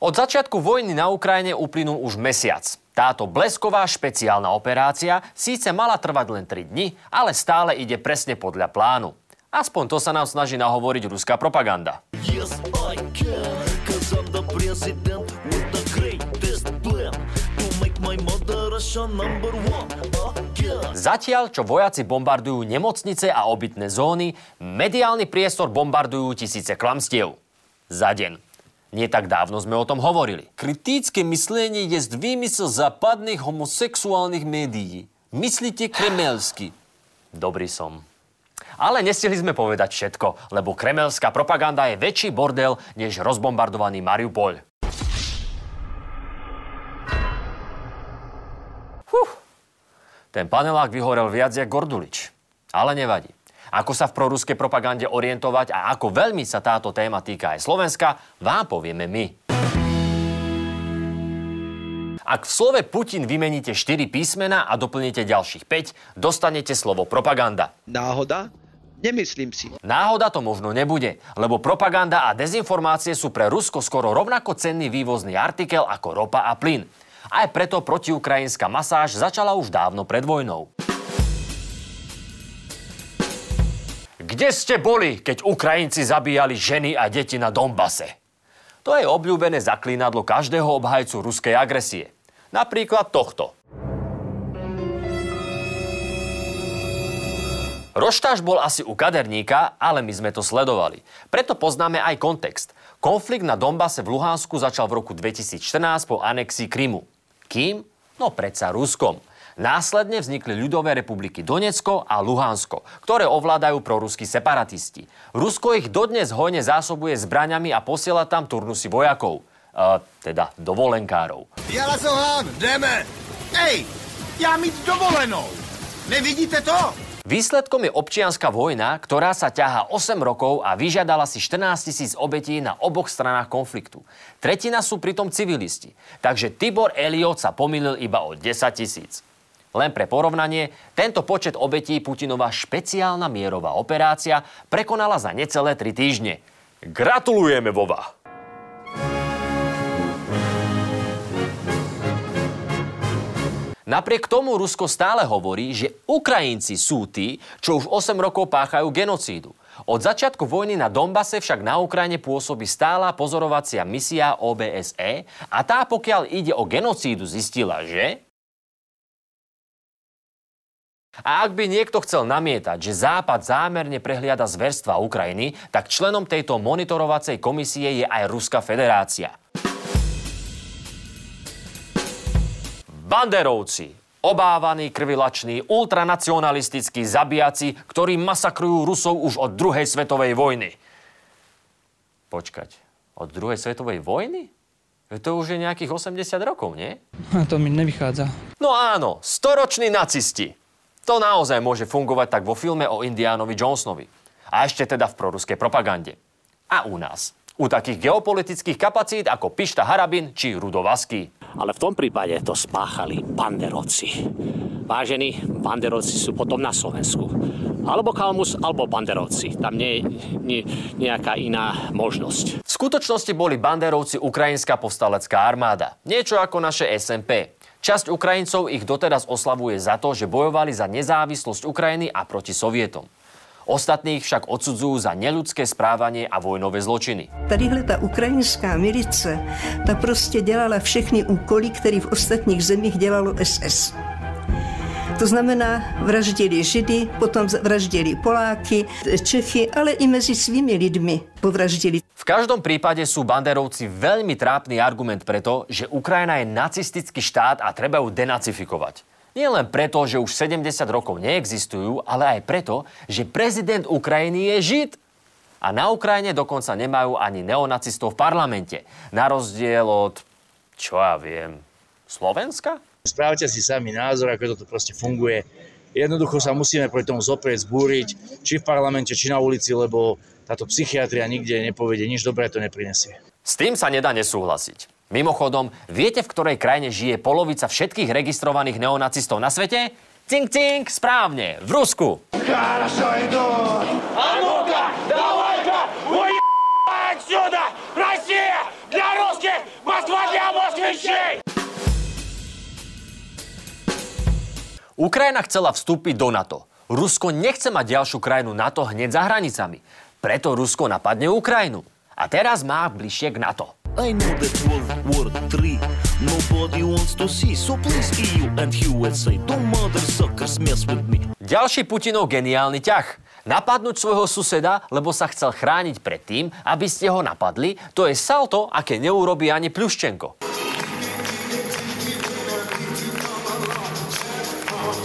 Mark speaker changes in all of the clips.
Speaker 1: Od začiatku vojny na Ukrajine uplynul už mesiac. Táto blesková špeciálna operácia síce mala trvať len 3 dni, ale stále ide presne podľa plánu. Aspoň to sa nám snaží nahovoriť ruská propaganda. Yes, I can, Zatiaľ, čo vojaci bombardujú nemocnice a obytné zóny, mediálny priestor bombardujú tisíce klamstiev. Za deň. Nie tak dávno sme o tom hovorili.
Speaker 2: Kritické myslenie je výmysel západných homosexuálnych médií. Myslíte kremelsky.
Speaker 1: Dobrý som. Ale nestihli sme povedať všetko, lebo kremelská propaganda je väčší bordel než rozbombardovaný Mariupol. Huh. Ten panelák vyhorel viac jak Gordulič. Ale nevadí. Ako sa v proruskej propagande orientovať a ako veľmi sa táto téma týka aj Slovenska, vám povieme my. Ak v slove Putin vymeníte 4 písmena a doplníte ďalších 5, dostanete slovo propaganda.
Speaker 3: Náhoda? Nemyslím si.
Speaker 1: Náhoda to možno nebude, lebo propaganda a dezinformácie sú pre Rusko skoro rovnako cenný vývozný artikel ako ropa a plyn. Aj preto protiukrajinská masáž začala už dávno pred vojnou. Kde ste boli, keď Ukrajinci zabíjali ženy a deti na Dombase? To je obľúbené zaklínadlo každého obhajcu ruskej agresie. Napríklad tohto. Roštáž bol asi u kaderníka, ale my sme to sledovali. Preto poznáme aj kontext. Konflikt na Dombase v Luhansku začal v roku 2014 po anexii Krymu. Kým? No predsa Ruskom. Následne vznikli ľudové republiky Donecko a Luhansko, ktoré ovládajú proruskí separatisti. Rusko ich dodnes hojne zásobuje zbraňami a posiela tam turnusy vojakov. E, teda dovolenkárov.
Speaker 4: Jala Sohán, jdeme! Ej, ja mít dovolenou! Nevidíte to?
Speaker 1: Výsledkom je občianská vojna, ktorá sa ťahá 8 rokov a vyžiadala si 14 tisíc obetí na oboch stranách konfliktu. Tretina sú pritom civilisti. Takže Tibor Eliot sa pomýlil iba o 10 tisíc. Len pre porovnanie, tento počet obetí Putinová špeciálna mierová operácia prekonala za necelé 3 týždne. Gratulujeme, Vova! Napriek tomu Rusko stále hovorí, že Ukrajinci sú tí, čo už 8 rokov páchajú genocídu. Od začiatku vojny na Dombase však na Ukrajine pôsobí stála pozorovacia misia OBSE a tá pokiaľ ide o genocídu zistila, že a ak by niekto chcel namietať, že Západ zámerne prehliada zverstva Ukrajiny, tak členom tejto monitorovacej komisie je aj Ruská federácia. Banderovci, obávaní, krvilační, ultranacionalistickí zabijaci, ktorí masakrujú Rusov už od druhej svetovej vojny. Počkať, od druhej svetovej vojny? To už je nejakých 80 rokov, nie?
Speaker 5: A to mi nevychádza.
Speaker 1: No áno, storoční nacisti. To naozaj môže fungovať tak vo filme o Indiánovi Jonesonovi. A ešte teda v proruskej propagande. A u nás. U takých geopolitických kapacít ako Pišta Harabin či Rudovasky.
Speaker 6: Ale v tom prípade to spáchali banderovci. Vážení, banderovci sú potom na Slovensku. Alebo Kalmus, alebo banderovci. Tam nie je nie, nejaká iná možnosť.
Speaker 1: V skutočnosti boli banderovci ukrajinská povstalecká armáda. Niečo ako naše SMP. Časť Ukrajincov ich doteraz oslavuje za to, že bojovali za nezávislosť Ukrajiny a proti Sovietom. Ostatných však odsudzujú za neľudské správanie a vojnové zločiny.
Speaker 7: Tadyhle ta ukrajinská milice, ta prostě dělala všechny úkoly, které v ostatních zemích dělalo SS. To znamená, vraždili Židy, potom vraždili Poláky, Čechy, ale i mezi svými lidmi povraždili.
Speaker 1: V každom prípade sú banderovci veľmi trápny argument preto, že Ukrajina je nacistický štát a treba ju denacifikovať. Nie len preto, že už 70 rokov neexistujú, ale aj preto, že prezident Ukrajiny je Žid. A na Ukrajine dokonca nemajú ani neonacistov v parlamente. Na rozdiel od, čo ja viem, Slovenska?
Speaker 8: Spravte si sami názor, ako toto proste funguje. Jednoducho sa musíme proti tomu zoprieť, zbúriť, či v parlamente, či na ulici, lebo táto psychiatria nikde nepovede, nič dobré to neprinesie.
Speaker 1: S tým sa nedá nesúhlasiť. Mimochodom, viete, v ktorej krajine žije polovica všetkých registrovaných neonacistov na svete? Cink, cink, správne, v Rusku. Хорошо идут. А ну-ка, давай-ка, отсюда! Россия! Для русских! Ukrajina chcela vstúpiť do NATO. Rusko nechce mať ďalšiu krajinu NATO hneď za hranicami. Preto Rusko napadne Ukrajinu. A teraz má bližšie k NATO.
Speaker 5: I know that World War III nobody wants to see. So please EU and USA, don't mother suckers mess with me.
Speaker 1: Ďalší Putinov geniálny ťah. Napadnúť svojho suseda, lebo sa chcel chrániť pred tým, aby ste ho napadli, to je salto, aké neurobí ani Pľuščenko.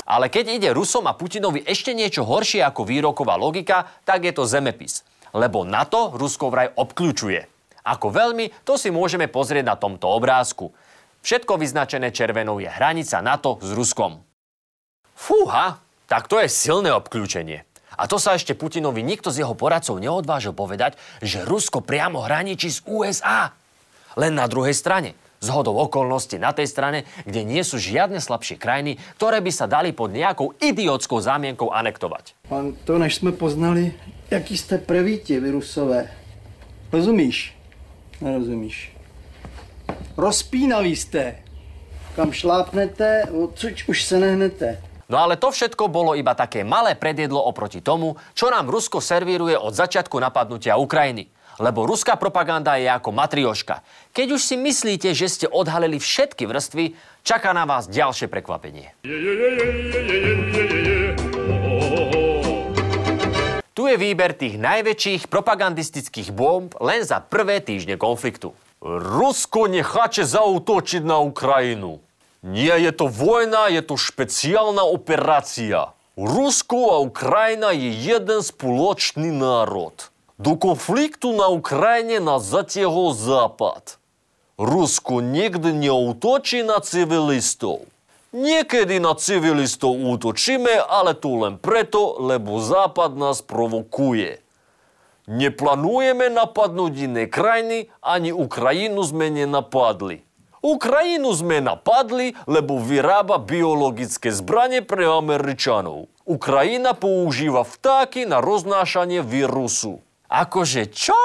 Speaker 1: Ale keď ide Rusom a Putinovi ešte niečo horšie ako výroková logika, tak je to zemepis. Lebo NATO Rusko vraj obklúčuje. Ako veľmi, to si môžeme pozrieť na tomto obrázku. Všetko vyznačené červenou je hranica NATO s Ruskom. Fúha, tak to je silné obklúčenie. A to sa ešte Putinovi nikto z jeho poradcov neodvážil povedať, že Rusko priamo hraničí s USA. Len na druhej strane, z hodou okolností na tej strane, kde nie sú žiadne slabšie krajiny, ktoré by sa dali pod nejakou idiotskou zámienkou anektovať.
Speaker 9: Pan, to než jsme poznali, jaký jste prevíti, vy Rusové. Rozumíš? Nerozumíš. Rozpínaví jste. Kam šlápnete, odsud už se nehnete.
Speaker 1: No ale to všetko bolo iba také malé predjedlo oproti tomu, čo nám Rusko servíruje od začiatku napadnutia Ukrajiny. Lebo ruská propaganda je ako matrioška. Keď už si myslíte, že ste odhalili všetky vrstvy, čaká na vás ďalšie prekvapenie. Tu je výber tých najväčších propagandistických bomb len za prvé týždne konfliktu. Rusko necháče zautočiť na Ukrajinu. Nie je to vojna, je to špeciálna operácia. Rusko a Ukrajina je jeden spoločný národ. Do konfliktu na Ukrajine nás zatiahol Západ. Rusko nikdy neútočí na civilistov. Niekedy na civilistov útočíme, ale to len preto, lebo Západ nás provokuje. Neplánujeme napadnúť iné krajiny, ani Ukrajinu sme nenapadli. Ukrajinu sme napadli, lebo vyrába biologické zbranie pre Američanov. Ukrajina používa vtáky na roznášanie vírusu. Akože čo?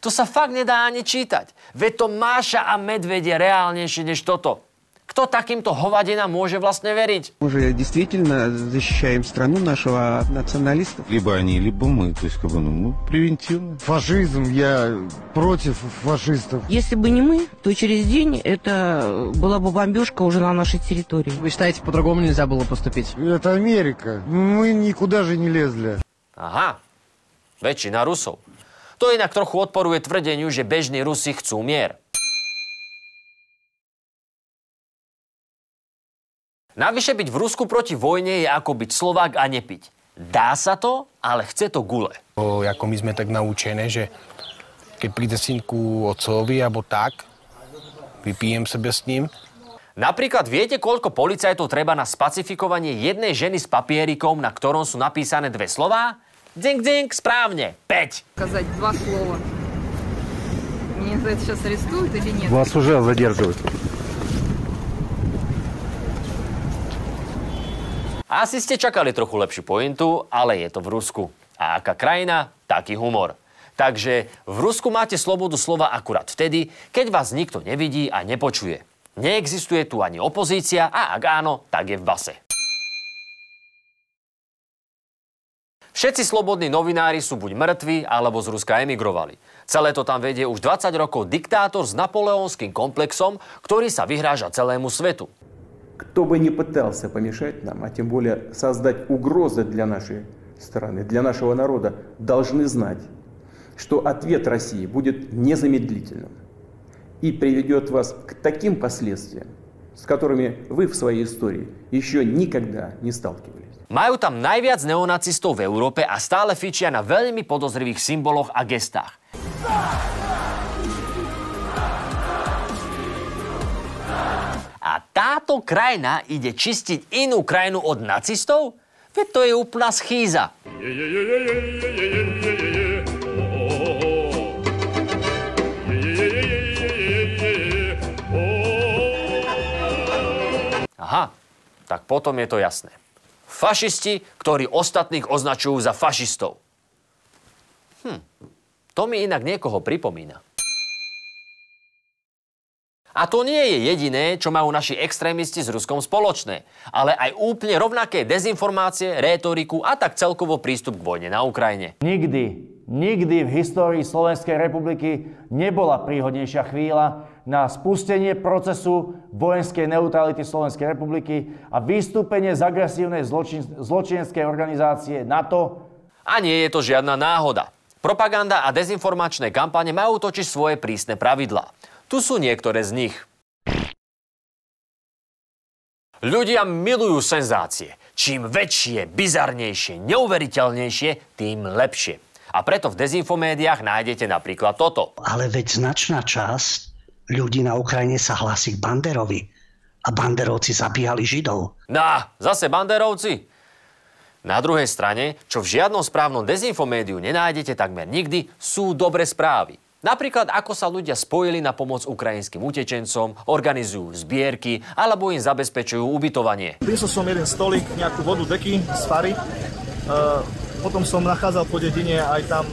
Speaker 1: To sa fakt nedá ani čítať. Veď to Máša a medvedie reálnejšie než toto. Kto takýmto hovadinám môže vlastne veriť?
Speaker 10: Мы же действительно защищаем страну нашего от националистов.
Speaker 11: Либо они, либо мы. То есть, как бы, ну, мы превентивно.
Speaker 12: Фашизм, я против фашистов.
Speaker 13: Если бы не мы, то через день это была бы бомбежка уже на нашей территории.
Speaker 14: Вы считаете, по-другому нельзя было поступить?
Speaker 12: Это Америка. Мы никуда же не лезли.
Speaker 1: Aha, väčšina Rusov. To inak trochu odporuje tvrdeniu, že bežní Rusi chcú mier. Navyše byť v Rusku proti vojne je ako byť Slovák a nepiť. Dá sa to, ale chce to gule.
Speaker 15: O, ako my sme tak naučené, že keď príde synku otcovi alebo tak, vypijem sebe s ním.
Speaker 1: Napríklad viete, koľko policajtov treba na spacifikovanie jednej ženy s papierikom, na ktorom sú napísané dve slová? Ding, ding, správne, 5.
Speaker 16: Сказать два слова. Меня за это сейчас арестуют или нет?
Speaker 12: Вас уже задерживают.
Speaker 1: Asi ste čakali trochu lepšiu pointu, ale je to v Rusku. A aká krajina, taký humor. Takže v Rusku máte slobodu slova akurát vtedy, keď vás nikto nevidí a nepočuje. Neexistuje tu ani opozícia a ak áno, tak je v base. Všetci slobodní novinári sú buď mŕtvi, alebo z Ruska emigrovali. Celé to tam vedie už 20 rokov diktátor s napoleonským komplexom, ktorý sa vyhráža celému svetu.
Speaker 17: Кто бы ни пытался помешать нам, а тем более создать угрозы для нашей страны, для нашего народа, должны знать, что ответ России будет незамедлительным и приведет вас к таким последствиям, с которыми вы в своей истории еще никогда не сталкивались.
Speaker 1: Majú tam najviac neonacistov v Európe a stále fičia na veľmi podozrivých symboloch a gestách. A táto krajina ide čistiť inú krajinu od nacistov? Veď to je úplná schýza. Aha, tak potom je to jasné. Fašisti, ktorí ostatných označujú za fašistov. Hm, to mi inak niekoho pripomína. A to nie je jediné, čo majú naši extrémisti s Ruskom spoločné, ale aj úplne rovnaké dezinformácie, rétoriku a tak celkovo prístup k vojne na Ukrajine.
Speaker 18: Nikdy, nikdy v histórii Slovenskej republiky nebola príhodnejšia chvíľa na spustenie procesu vojenskej neutrality Slovenskej republiky a vystúpenie z agresívnej zločin, zločineckej organizácie NATO.
Speaker 1: A nie je to žiadna náhoda. Propaganda a dezinformačné kampane majú totiž svoje prísne pravidlá. Tu sú niektoré z nich. Ľudia milujú senzácie. Čím väčšie, bizarnejšie, neuveriteľnejšie, tým lepšie. A preto v dezinfomédiách nájdete napríklad toto.
Speaker 19: Ale veď značná časť ľudí na Ukrajine sa hlási k Banderovi. A Banderovci zabíjali
Speaker 1: Židov.Ná, zase Banderovci. Na druhej strane, čo v žiadnom správnom dezinfomédiu nenájdete takmer nikdy, sú dobre správy. Napríklad, ako sa ľudia spojili na pomoc ukrajinským utečencom, organizujú zbierky alebo im zabezpečujú ubytovanie.
Speaker 20: Prinesol som jeden stolík, nejakú vodu, deky z fary. Uh, potom som nachádzal po dedine aj tam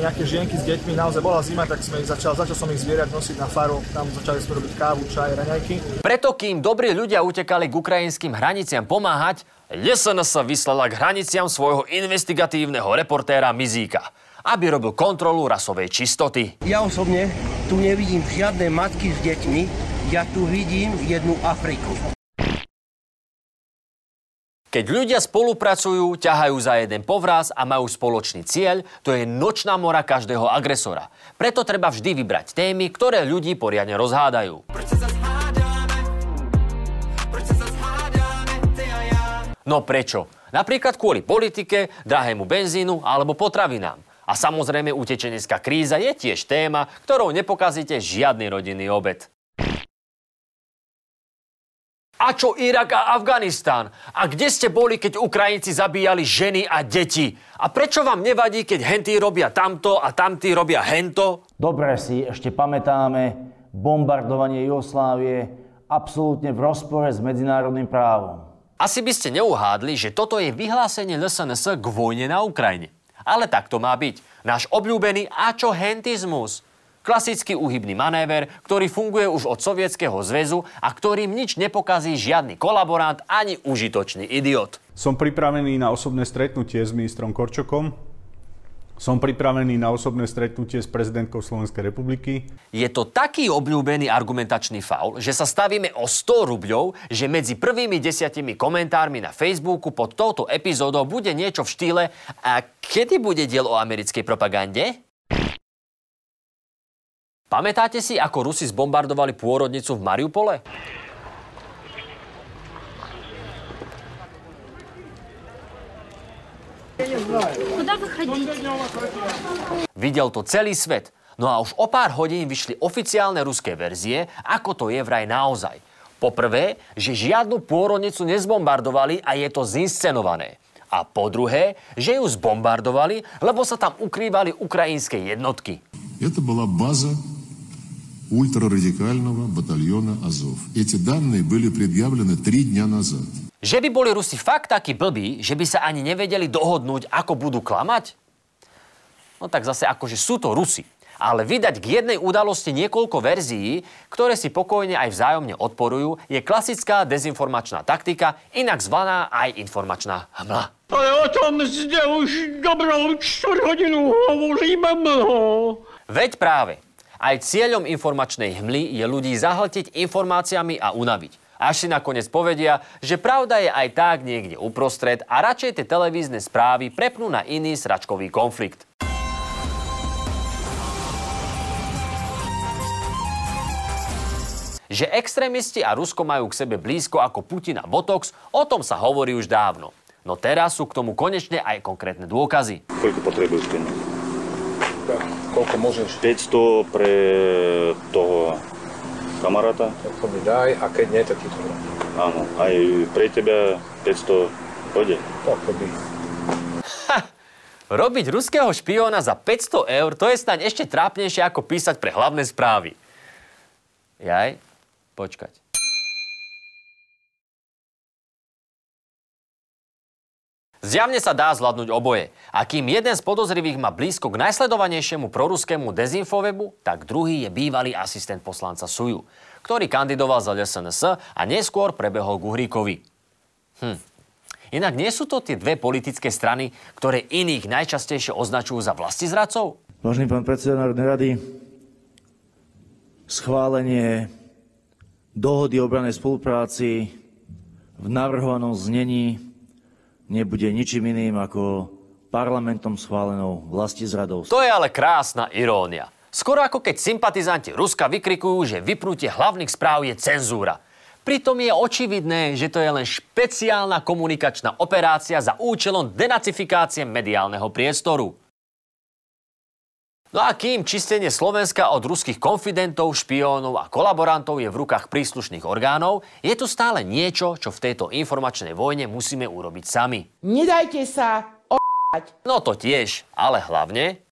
Speaker 20: nejaké žienky s deťmi, naozaj bola zima, tak sme ich začal, začal som ich zbierať, nosiť na faru, tam začali sme robiť kávu, čaj, raňajky.
Speaker 1: Preto, kým dobrí ľudia utekali k ukrajinským hraniciam pomáhať, LSNS vyslala k hraniciam svojho investigatívneho reportéra Mizíka aby robil kontrolu rasovej čistoty.
Speaker 21: Ja osobne tu nevidím žiadne matky s deťmi, ja tu vidím jednu Afriku.
Speaker 1: Keď ľudia spolupracujú, ťahajú za jeden povraz a majú spoločný cieľ, to je nočná mora každého agresora. Preto treba vždy vybrať témy, ktoré ľudí poriadne rozhádajú. No prečo? Napríklad kvôli politike, drahému benzínu alebo potravinám. A samozrejme utečenecká kríza je tiež téma, ktorou nepokazíte žiadny rodinný obed. A čo Irak a Afganistán? A kde ste boli, keď Ukrajinci zabíjali ženy a deti? A prečo vám nevadí, keď hentí robia tamto a tamtí robia hento?
Speaker 18: Dobre si ešte pamätáme bombardovanie Jugoslávie absolútne v rozpore s medzinárodným právom.
Speaker 1: Asi by ste neuhádli, že toto je vyhlásenie LSNS k vojne na Ukrajine. Ale tak to má byť. Náš obľúbený ačohentizmus. Klasický úhybný manéver, ktorý funguje už od Sovietskeho zväzu a ktorým nič nepokazí žiadny kolaborant ani užitočný idiot.
Speaker 22: Som pripravený na osobné stretnutie s ministrom Korčokom, som pripravený na osobné stretnutie s prezidentkou Slovenskej republiky.
Speaker 1: Je to taký obľúbený argumentačný faul, že sa stavíme o 100 rubľov, že medzi prvými desiatimi komentármi na Facebooku pod touto epizódou bude niečo v štýle a kedy bude diel o americkej propagande? Pamätáte si, ako Rusi zbombardovali pôrodnicu v Mariupole?
Speaker 23: Куда вы хотите?
Speaker 1: Videl to celý svet. No a už o pár hodín vyšli oficiálne ruské verzie, ako to je vraj naozaj. Poprvé, že žiadnu pôrodnicu nezbombardovali a je to zinscenované. A po druhé, že ju zbombardovali, lebo sa tam ukrývali ukrajinské jednotky.
Speaker 24: Это была база ультрарадикального батальона «Азов». Эти данные были предъявлены три дня назад.
Speaker 1: Že by boli Rusi fakt takí blbí, že by sa ani nevedeli dohodnúť, ako budú klamať? No tak zase akože sú to Rusi. Ale vydať k jednej udalosti niekoľko verzií, ktoré si pokojne aj vzájomne odporujú, je klasická dezinformačná taktika, inak zvaná aj informačná hmla.
Speaker 23: Ale o tom zde už dobrou čtvrt hodinu hovoríme mnoho.
Speaker 1: Veď práve. Aj cieľom informačnej hmly je ľudí zahltiť informáciami a unaviť. Až si nakoniec povedia, že pravda je aj tak niekde uprostred a radšej tie televízne správy prepnú na iný sračkový konflikt. Že extrémisti a Rusko majú k sebe blízko ako Putin a Botox, o tom sa hovorí už dávno. No teraz sú k tomu konečne aj konkrétne dôkazy.
Speaker 25: Koľko potrebuješ peniazy?
Speaker 26: Koľko môžeš?
Speaker 25: 500 pre toho kamaráta.
Speaker 26: To mi daj a keď nie, tak ti to dám.
Speaker 25: Áno, aj pre teba 500 pôjde.
Speaker 26: Tak to by.
Speaker 1: Robiť ruského špióna za 500 eur, to je snáď ešte trápnejšie ako písať pre hlavné správy. Jaj, počkať. Zjavne sa dá zvládnuť oboje. A kým jeden z podozrivých má blízko k najsledovanejšiemu proruskému dezinfowebu, tak druhý je bývalý asistent poslanca Suju, ktorý kandidoval za SNS a neskôr prebehol k Uhríkovi. Hm. Inak nie sú to tie dve politické strany, ktoré iných najčastejšie označujú za vlastizradcov?
Speaker 27: Vážený pán predseda Národnej rady, schválenie dohody o obranej spolupráci v navrhovanom znení nebude ničím iným ako parlamentom schválenou vlastizradou.
Speaker 1: To je ale krásna irónia. Skoro ako keď sympatizanti Ruska vykrikujú, že vypnutie hlavných správ je cenzúra. Pritom je očividné, že to je len špeciálna komunikačná operácia za účelom denacifikácie mediálneho priestoru. No a kým čistenie Slovenska od ruských konfidentov, špiónov a kolaborantov je v rukách príslušných orgánov, je tu stále niečo, čo v tejto informačnej vojne musíme urobiť sami.
Speaker 28: Nedajte sa o***ať.
Speaker 1: No to tiež, ale hlavne...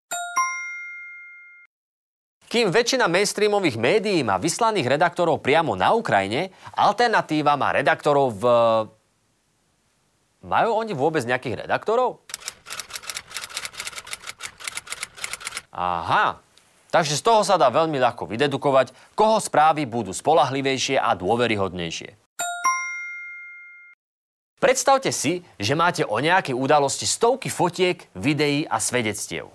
Speaker 1: Kým väčšina mainstreamových médií má vyslaných redaktorov priamo na Ukrajine, alternatíva má redaktorov v... Majú oni vôbec nejakých redaktorov? Aha, takže z toho sa dá veľmi ľahko vydedukovať, koho správy budú spolahlivejšie a dôveryhodnejšie. Predstavte si, že máte o nejakej udalosti stovky fotiek, videí a svedectiev.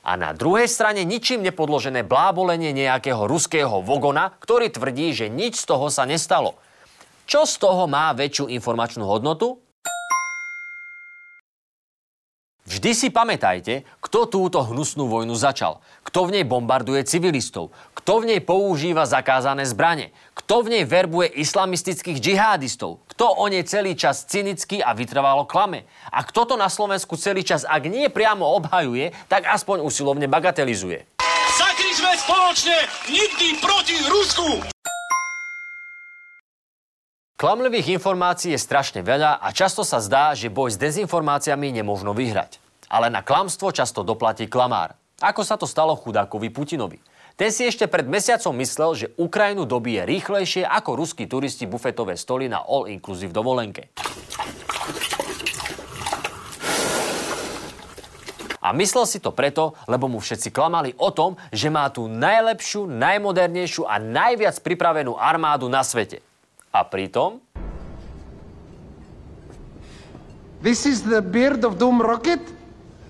Speaker 1: A na druhej strane ničím nepodložené blábolenie nejakého ruského vogona, ktorý tvrdí, že nič z toho sa nestalo – čo z toho má väčšiu informačnú hodnotu? Vždy si pamätajte, kto túto hnusnú vojnu začal, kto v nej bombarduje civilistov, kto v nej používa zakázané zbranie, kto v nej verbuje islamistických džihadistov, kto o nej celý čas cynicky a vytrvalo klame a kto to na Slovensku celý čas, ak nie priamo obhajuje, tak aspoň usilovne bagatelizuje.
Speaker 23: Zakričme spoločne nikdy proti Rusku!
Speaker 1: Klamlivých informácií je strašne veľa a často sa zdá, že boj s dezinformáciami nemožno vyhrať. Ale na klamstvo často doplatí klamár. Ako sa to stalo chudákovi Putinovi. Ten si ešte pred mesiacom myslel, že Ukrajinu dobije rýchlejšie ako ruskí turisti bufetové stoly na all-inclusive dovolenke. A myslel si to preto, lebo mu všetci klamali o tom, že má tú najlepšiu, najmodernejšiu a najviac pripravenú armádu na svete. A pritom...
Speaker 21: This is the beard of Doom Rocket?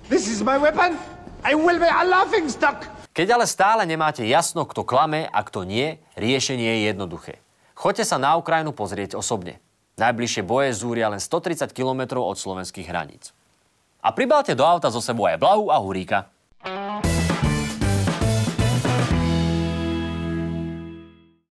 Speaker 21: This is my weapon? I will be a laughing stock!
Speaker 1: Keď ale stále nemáte jasno, kto klame a kto nie, riešenie je jednoduché. Choďte sa na Ukrajinu pozrieť osobne. Najbližšie boje zúria len 130 km od slovenských hraníc. A pribalte do auta zo sebou aj Blahu a Huríka.